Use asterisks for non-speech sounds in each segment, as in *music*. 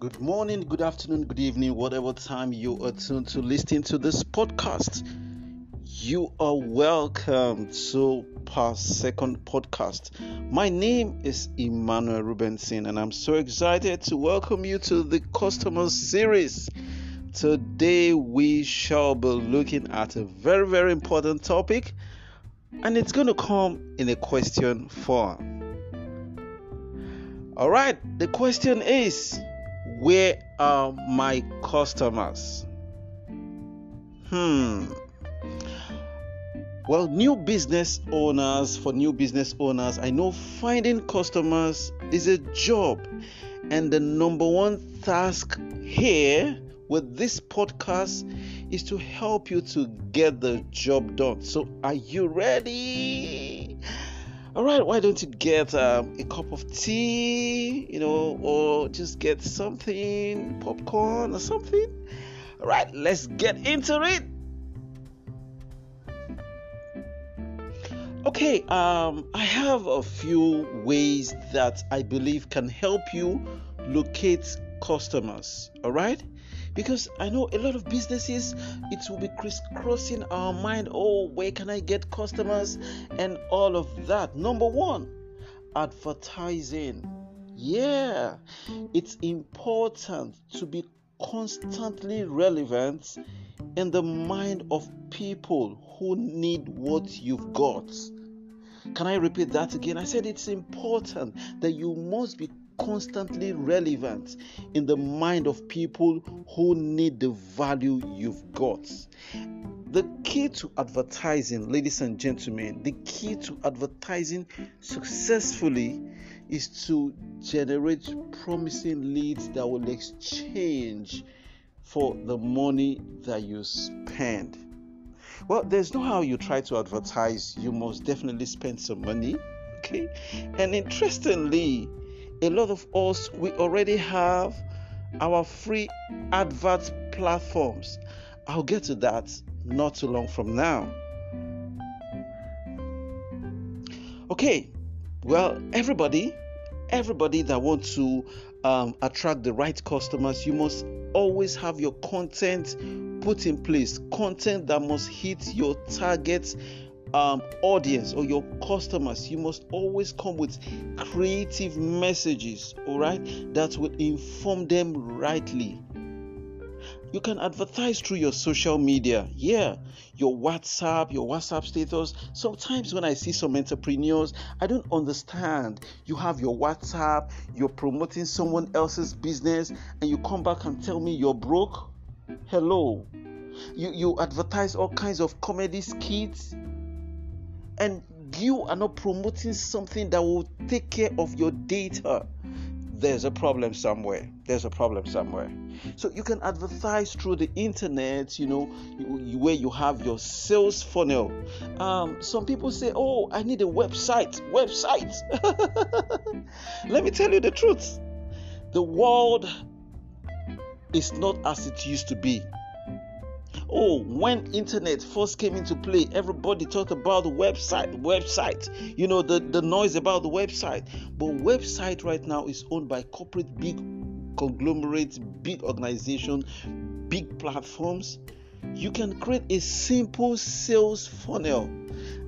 Good morning, good afternoon, good evening, whatever time you are tuned to listening to this podcast. You are welcome to Past Second Podcast. My name is Emmanuel Reubenson, and I'm so excited to welcome you to the Customer Series. Today, we shall be looking at a very, very important topic, and it's going to come in a question form. All right, the question is where are my customers? Hmm. Well, new business owners, for new business owners, I know finding customers is a job. And the number one task here with this podcast is to help you to get the job done. So, are you ready? All right why don't you get um, a cup of tea you know or just get something popcorn or something? All right let's get into it. Okay um, i have a few ways that i believe can help you locate customers all right because I know a lot of businesses it will be crisscrossing our mind. Oh, where can I get customers and all of that? Number one, advertising. Yeah, it's important to be constantly relevant in the mind of people who need what you've got. Can I repeat that again? I said it's important that you must be constantly relevant in the mind of people who need the value you've got. The key to advertising, ladies and gentlemen, the key to advertising successfully is to generate promising leads that will exchange for the money that you spend. Well, there's no how you try to advertise, you must definitely spend some money. Okay, and interestingly, a lot of us we already have our free advert platforms. I'll get to that not too long from now. Okay, well, everybody, everybody that wants to um, attract the right customers, you must always have your content put in place. Content that must hit your target um, audience or your customers, you must always come with creative messages, all right, that will inform them rightly. You can advertise through your social media, yeah, your WhatsApp, your WhatsApp status. Sometimes when I see some entrepreneurs, I don't understand. You have your WhatsApp, you're promoting someone else's business, and you come back and tell me you're broke. Hello. You, you advertise all kinds of comedy skits and you are not promoting something that will take care of your data, there's a problem somewhere. There's a problem somewhere. So you can advertise through the internet, you know, where you have your sales funnel. Um, some people say, "Oh, I need a website." Website. *laughs* Let me tell you the truth. The world is not as it used to be. Oh, when internet first came into play, everybody talked about the website, website. You know, the, the noise about the website. But website right now is owned by corporate big conglomerates, big organization, big platforms. You can create a simple sales funnel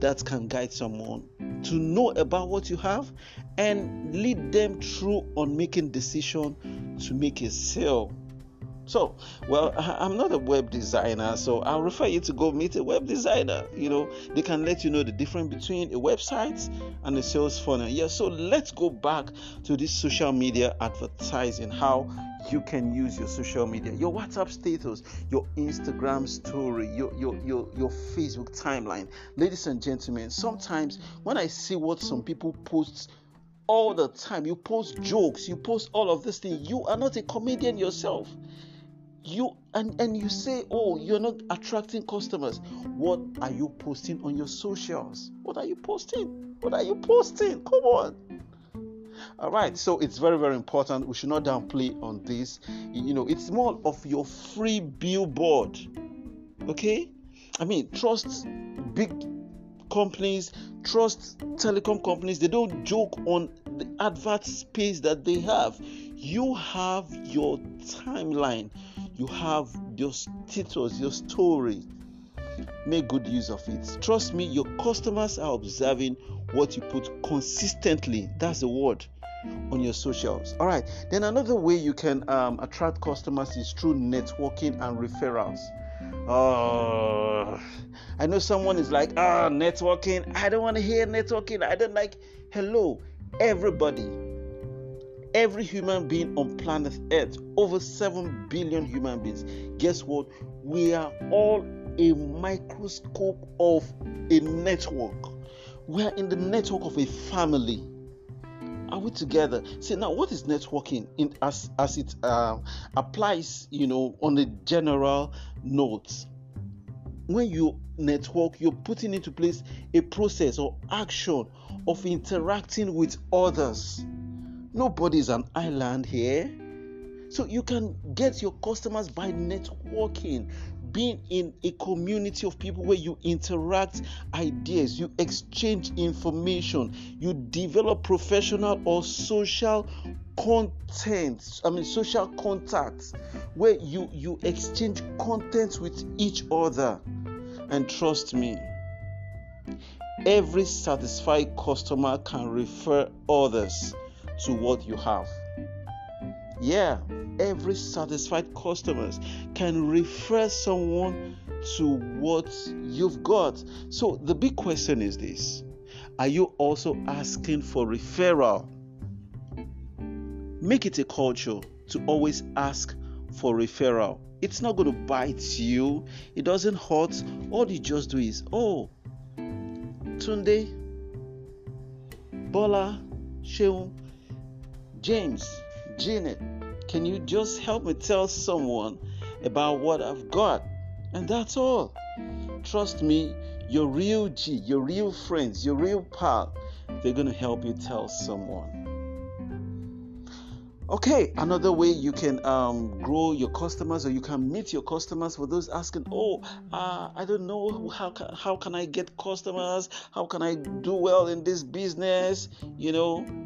that can guide someone to know about what you have and lead them through on making decision to make a sale so, well, I'm not a web designer, so I'll refer you to go meet a web designer. You know, they can let you know the difference between a website and a sales funnel. Yeah, so let's go back to this social media advertising, how you can use your social media, your WhatsApp status, your Instagram story, your your your, your Facebook timeline. Ladies and gentlemen, sometimes when I see what some people post all the time, you post jokes, you post all of this thing, you are not a comedian yourself you and and you say oh you're not attracting customers. What are you posting on your socials? What are you posting? What are you posting? Come on. All right so it's very very important. We should not downplay on this. You know it's more of your free billboard. Okay? I mean trust big companies trust telecom companies. They don't joke on the advert space that they have. You have your timeline, you have your status, your story. Make good use of it. Trust me, your customers are observing what you put consistently. That's the word on your socials. All right. Then another way you can um, attract customers is through networking and referrals. Oh, I know someone is like, ah, networking. I don't want to hear networking. I don't like. Hello, everybody. Every human being on planet Earth, over 7 billion human beings. Guess what? We are all a microscope of a network. We are in the network of a family are we together see now what is networking in as as it uh, applies you know on a general note when you network you're putting into place a process or action of interacting with others nobody is an island here. So you can get your customers by networking being in a community of people where you interact ideas, you exchange information, you develop professional or social content i mean social contacts where you you exchange content with each other. And trust me every satisfied customer can refer others to what you have. Yeah every satisfied customers can refer someone to what you've got. So the big question is this. Are you also asking for referral? Make it a culture to always ask for referral. It's not going to bite you. It doesn't hurt. All you just do is oh tunde bola sheun james janet can you just help me tell someone about what I've got? And that's all. Trust me, your real G, your real friends, your real pal, they're going to help you tell someone. Okay, another way you can um, grow your customers or you can meet your customers for those asking, oh, uh, I don't know how can, how can I get customers? How can I do well in this business? You know,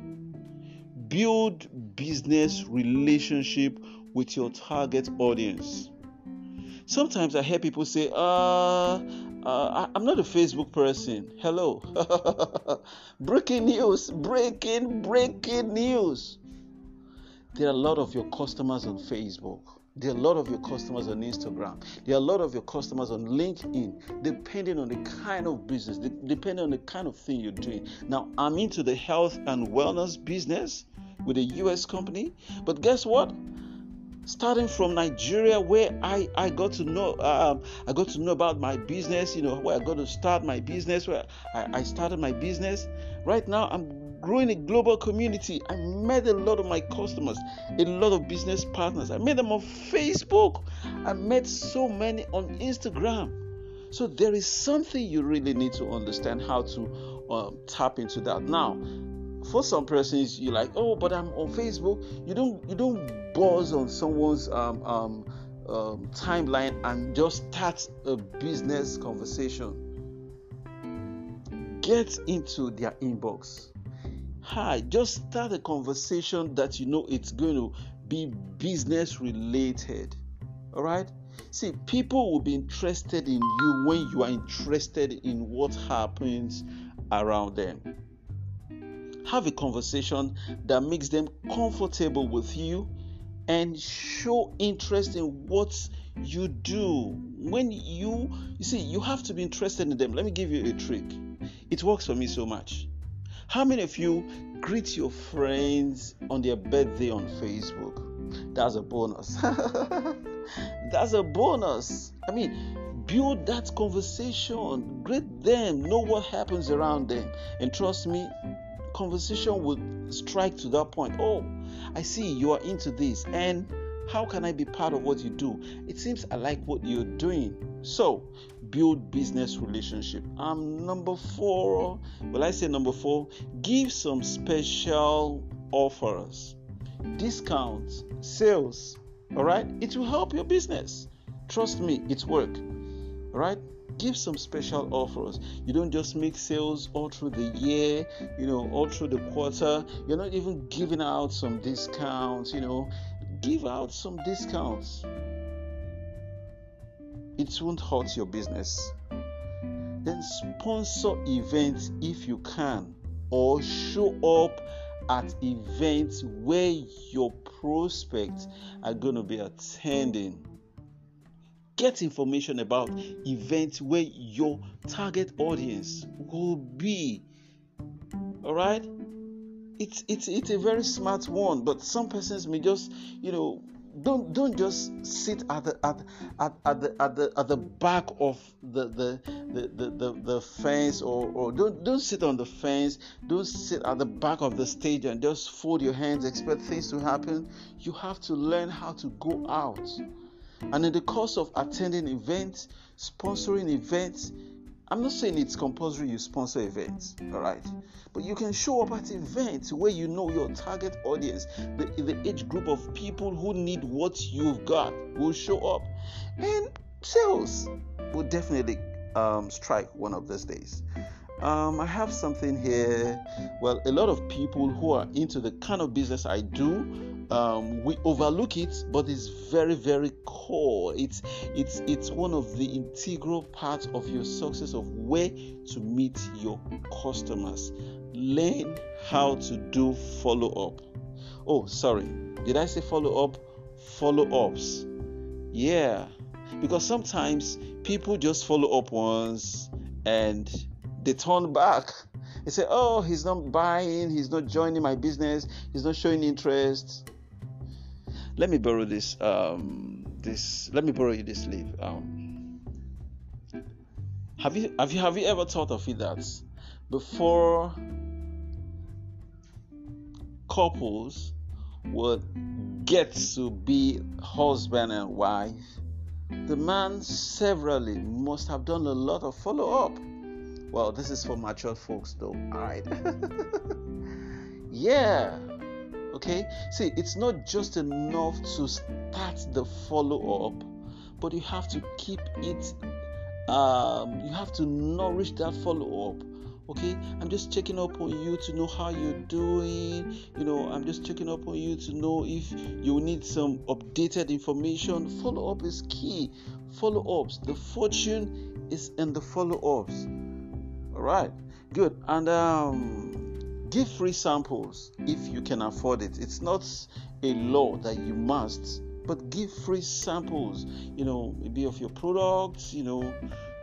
build business relationship with your target audience. Sometimes I hear people say, uh, uh, I'm not a Facebook person. Hello. *laughs* breaking news, breaking, breaking news. There are a lot of your customers on Facebook. There are a lot of your customers on Instagram. There are a lot of your customers on LinkedIn, depending on the kind of business, depending on the kind of thing you're doing. Now, I'm into the health and wellness business with a US company. But guess what? Starting from Nigeria, where I, I got to know um, I got to know about my business, you know, where I got to start my business, where I, I started my business. Right now, I'm growing a global community. I met a lot of my customers, a lot of business partners. I met them on Facebook. I met so many on Instagram. So there is something you really need to understand how to um, tap into that. Now, for some persons you're like oh but i'm on facebook you don't you don't buzz on someone's um, um, um, timeline and just start a business conversation get into their inbox hi just start a conversation that you know it's going to be business related all right? See people will be interested in you when you are interested in what happens around them. Have a conversation that makes them comfortable with you and show interest in what you do. When you you see you have to be interested in them. Let me give you a trick. It works for me so much how many of you greet your friends on their birthday on facebook? That's a bonus. *laughs* That's a bonus. I mean build that conversation. Greet them. Know what happens around them. And trust me conversation would strike to that point. Oh, I see you are into this, and how can I be part of what you do? It seems I like what you're doing. So, build business relationship. Um, number four, will I say number four? Give some special offers, discounts, sales. All right, it will help your business. Trust me, it's work. All right, give some special offers. You don't just make sales all through the year, you know, all through the quarter. You're not even giving out some discounts, you know. Give out some discounts. It won't hurt your business. Then sponsor events if you can, or show up at events where your prospects are going to be attending. Get information about events where your target audience will be. All right it's it's it's a very smart one but some persons may just you know don't don't just sit at the at, at, at the at the at the back of the the the, the, the, the fence or, or don't don't sit on the fence. Don't sit at the back of the stage and just fold your hands expect things to happen. You have to learn how to go out. And in the course of attending events, sponsoring events, I'm not saying it's compulsory you sponsor events, all right? But you can show up at events where you know your target audience, the, the age group of people who need what you've got will show up. And sales will definitely um, strike one of those days. Um, I have something here. Well, a lot of people who are into the kind of business I do um, we overlook it, but it's very, very core. It's it's it's one of the integral parts of your success of where to meet your customers. Learn how to do follow up. Oh, sorry, did I say follow up? Follow ups. Yeah, because sometimes people just follow up once and they turn back. They say, Oh, he's not buying, he's not joining my business, he's not showing interest. Let me borrow this um this let me borrow you this leaf. Um have you have you have you ever thought of it that before couples would get to be husband and wife the man severally must have done a lot of follow up well this is for mature folks though. All right *laughs* yeah. Okay, see, it's not just enough to start the follow up, but you have to keep it, um, you have to nourish that follow up okay? I'm just checking up on you to know how you're doing. You know i'm just checking up on you to know if you need some updated information. Follow up is key. Follow ups the fortune is in the follow ups all right good and um Give free samples if you can afford it. It's not a law that you must, but give free samples, you know, maybe of your products, you know,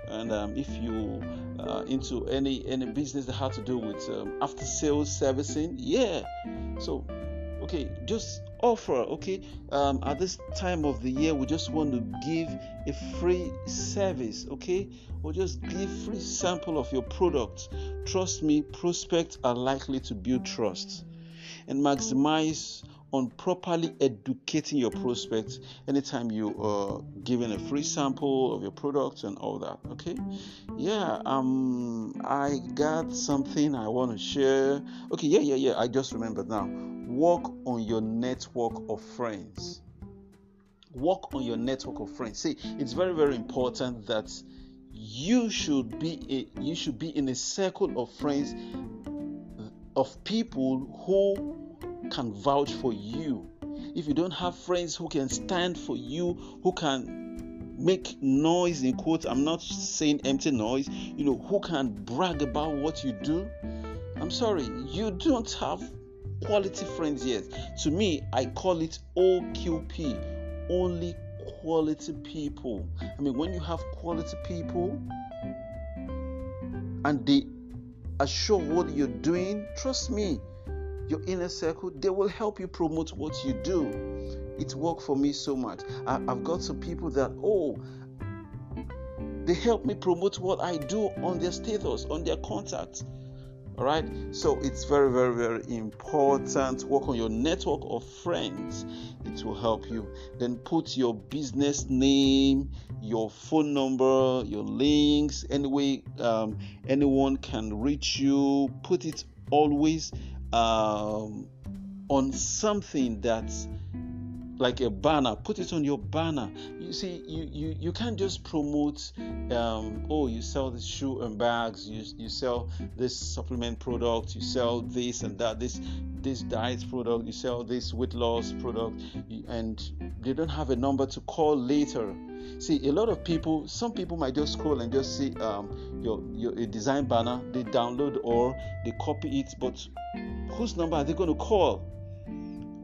and um, if you uh, into any any business that has to do with um, after sales servicing, yeah. So, okay, just offer. Okay, um, at this time of the year, we just want to give a free service. Okay, or just give free sample of your product. Trust me, prospects are likely to build trust and maximize on properly educating your prospects anytime you are giving a free sample of your product and all that okay yeah um i got something i want to share okay yeah yeah yeah i just remembered now work on your network of friends. Work on your network of friends. See it's very very important that you should be a, you should be in a circle of friends of people who can vouch for you. If you don't have friends who can stand for you who can make noise in quotes i'm not saying empty noise you know who can brag about what you do. I'm sorry you don't have quality friends yet to me i call it oqp only quality people. I mean, when you have quality people and they assure what you're doing, trust me, your inner circle, they will help you promote what you do. It worked for me so much. I, have got some people that, oh, they help me promote what I do on their status, on their contacts all right? So it's very very very important. Work on your network of friends. It will help you. Then put your business name your phone number your links. Any way um, anyone can reach you. Put it always um, on something that like a banner. Put it on your banner. You see you you, you can't just promote um, oh you sell this shoe and bags you, you sell this supplement product you sell this and that this this diet product you sell this weight loss product and they don't have a number to call later. See a lot of people some people might just scroll and just see um, your your a design banner they download or they copy it but whose number are they going to call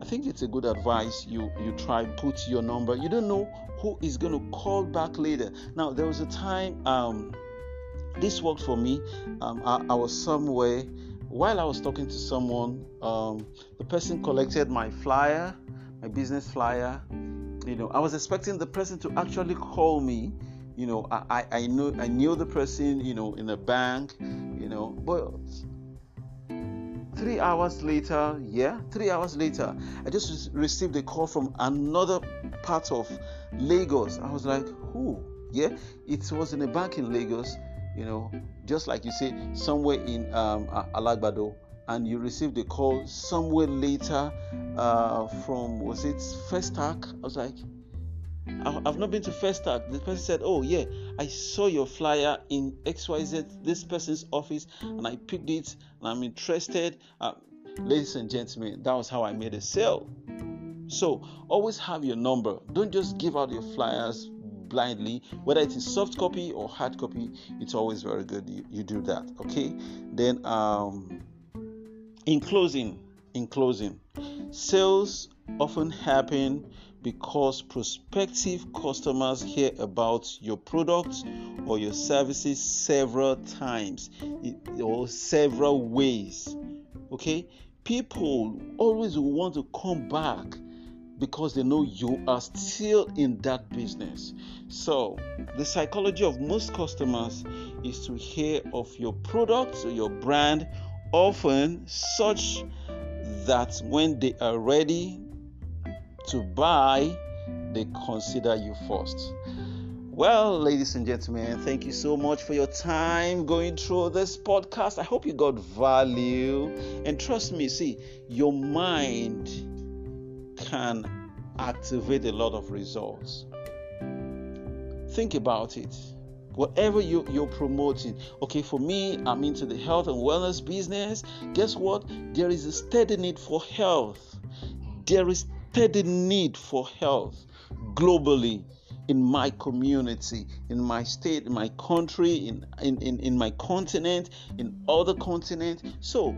I think it's a good advice you you try put your number. You don't know who is going to call back later. Now there was a time um, this worked for me. Um, I, I, was somewhere while I was talking to someone. Um, the person collected my flyer, my business flyer. You know, I was expecting the person to actually call me. You know, I, I, I knew I knew the person. You know, in a bank. You know, but Three hours later, yeah, three hours later, I just received a call from another part of Lagos. I was like, who? Yeah, it was in a bank in Lagos, you know, just like you say, somewhere in um, Alagbado. And you received a call somewhere later uh, from, was it First Festac? I was like, I've not been to Festac. The person said, Oh, yeah, I saw your flyer in XYZ, this person's office, and I picked it and I'm interested. Uh, ladies and gentlemen, that was how I made a sale. So always have your number. Don't just give out your flyers blindly, whether it is soft copy or hard copy. It's always very good you, you do that. Okay. Then, um, in closing, in closing, sales often happen because prospective customers hear about your products or your services several times or several ways. Okay, people always want to come back because they know you are still in that business. So, the psychology of most customers is to hear of your product or your brand often such that when they are ready to buy, they consider you first. Well, ladies and gentlemen, thank you so much for your time going through this podcast. I hope you got value. And trust me, see, your mind can activate a lot of results. Think about it. Whatever you, you're promoting, okay, for me, I'm into the health and wellness business. Guess what? There is a steady need for health. There is steady need for health globally in my community, in my state, in my country, in, in, in, in my continent, in other continents. So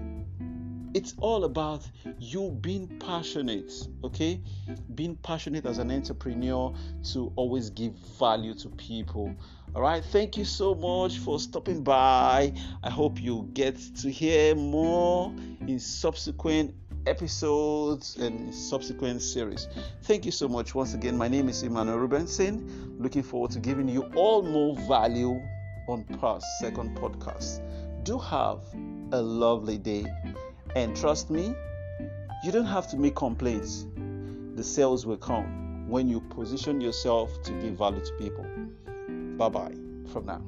it's all about you being passionate, okay? Being passionate as an entrepreneur to always give value to people. All right, thank you so much for stopping by. I hope you get to hear more in subsequent episodes and subsequent series. Thank you so much once again. My name is Emmanuel Reubenson. Looking forward to giving you all more value on past second podcast. Do have a lovely day and trust me, you don't have to make complaints. The sales will come when you position yourself to give value to people. Bye bye from now.